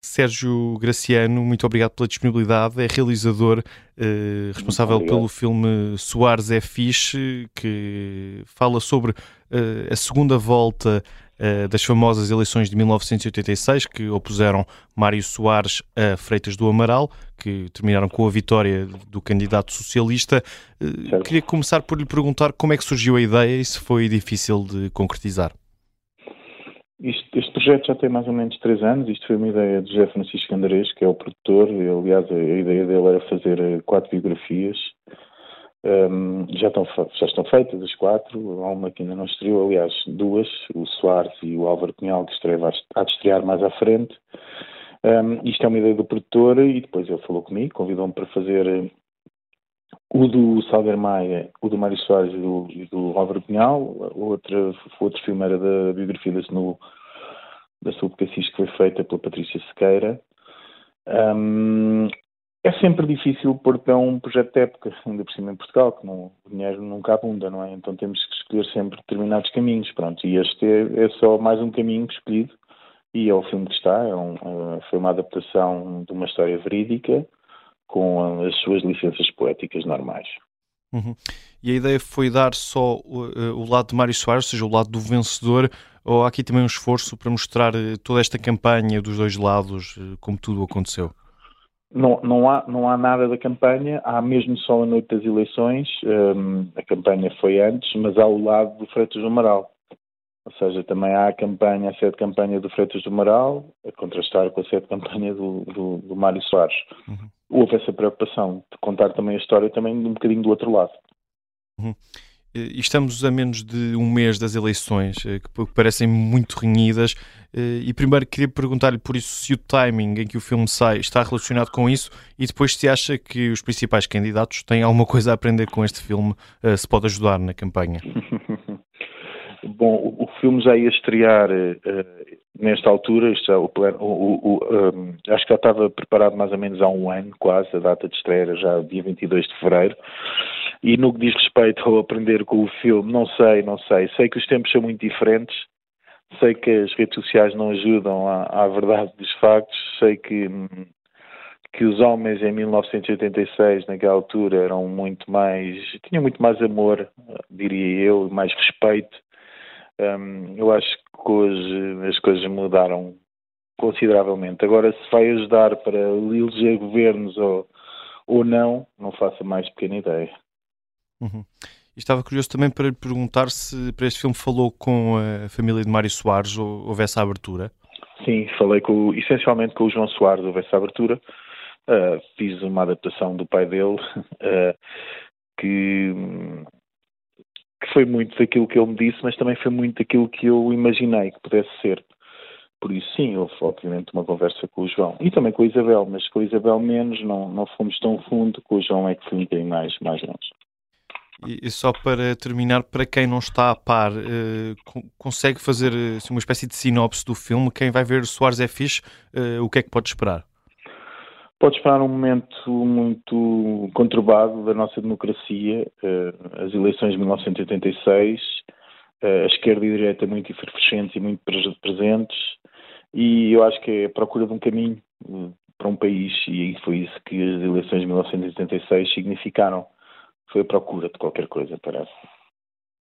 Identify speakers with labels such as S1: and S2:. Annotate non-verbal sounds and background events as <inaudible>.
S1: Sérgio Graciano, muito obrigado pela disponibilidade. É realizador eh, responsável pelo filme Soares é Fixe, que fala sobre eh, a segunda volta eh, das famosas eleições de 1986, que opuseram Mário Soares a Freitas do Amaral, que terminaram com a vitória do candidato socialista. Queria começar por lhe perguntar como é que surgiu a ideia e se foi difícil de concretizar.
S2: Este projeto já tem mais ou menos três anos. Isto foi uma ideia de José Francisco Andarês, que é o produtor. Aliás, a, a, ideia dele era fazer eh, quatro biografias. Um, já, estão, já estão feitas as quatro. Há uma que ainda não estreou, aliás, duas, o Soares e o Álvaro Cunhal, que estreia, de estrear mais à frente. Um, isto é uma ideia do produtor e depois ele falou comigo, convidou-me para fazer eh, o do Salgueiro Maia, o do Mário Soares e do, e do Álvaro Pinhal. O outro, o outro filme era da biografia da Snu, da Sul Cassis, que foi feita pela Patrícia Sequeira. Um, é sempre difícil porque é um projeto de época, ainda por cima em Portugal, que não, o dinheiro nunca abunda, não é? Então temos que escolher sempre determinados caminhos, pronto. E este é, é só mais um caminho escolhido e é o filme que está. É um, é, foi uma adaptação de uma história verídica com as suas licenças poéticas normais.
S1: Uhum. E a ideia foi dar só o, eh, o, lado de Mário Soares, ou seja, o lado do vencedor, ou há aqui também um esforço para mostrar eh, toda esta campanha dos dois lados, eh, como tudo aconteceu?
S2: Não, não, há, não há nada da campanha, há mesmo só a noite das eleições, um, a campanha foi antes, mas há o lado do Freitas do Amaral. Ou seja, também há a campanha, a sede campanha do Freitas do Amaral, a contrastar com a sede campanha do, do, do Mário Soares. Uhum. Houve essa preocupação de contar também a história também um bocadinho do outro lado.
S1: Uhum. Estamos a menos de um mês das eleições, eh, que parecem muito renhidas. Eh, e primeiro queria perguntar-lhe por isso se o timing em que o filme sai está relacionado com isso e depois se acha que os principais candidatos têm alguma coisa a aprender com este filme, eh, se pode ajudar na campanha. <laughs>
S2: Bom, o, filme já ia estrear uh, nesta altura, isto o, o, um, acho que já estava preparado mais ou menos há um ano, quase, a data de estreia era já dia 22 de fevereiro. E no que diz respeito ao aprender com o filme, não sei, não sei. Sei que os tempos são muito diferentes, sei que as redes sociais não ajudam à, à verdade dos factos, sei que, que os homens em 1986, naquela altura, eram muito mais, tinham muito mais amor, diria eu, mais respeito um, eu acho que hoje as coisas mudaram consideravelmente. Agora, se vai ajudar para eleger governos ou, ou não, não faço a mais pequena ideia.
S1: Uhum. Estava curioso também para lhe perguntar se para este filme falou com a família de Mário Soares ou houve essa abertura?
S2: Sim, falei com, essencialmente com o João Soares, houve essa abertura. Uh, fiz uma adaptação do pai dele uh, <laughs> que foi muito daquilo que ele me disse, mas também foi muito daquilo que eu imaginei que pudesse ser. Por isso, sim, houve obviamente uma conversa com o João e também com a Isabel, mas com a Isabel menos, não, não fomos tão fundo, com o João é que fui um bocadinho mais, mais longe.
S1: E só para terminar, para quem não está a par, uh, consegue fazer assim, uma espécie de sinopse do filme? Quem vai ver Soares é fixe, uh, o que é que pode esperar?
S2: Pode esperar um momento muito conturbado da nossa democracia, eh, as eleições de 1986, eh, a esquerda e a direita muito efervescentes e muito presentes, e eu acho que é a procura de um caminho eh, para um país, e foi isso que as eleições de 1986 significaram. Foi a procura de qualquer coisa, parece.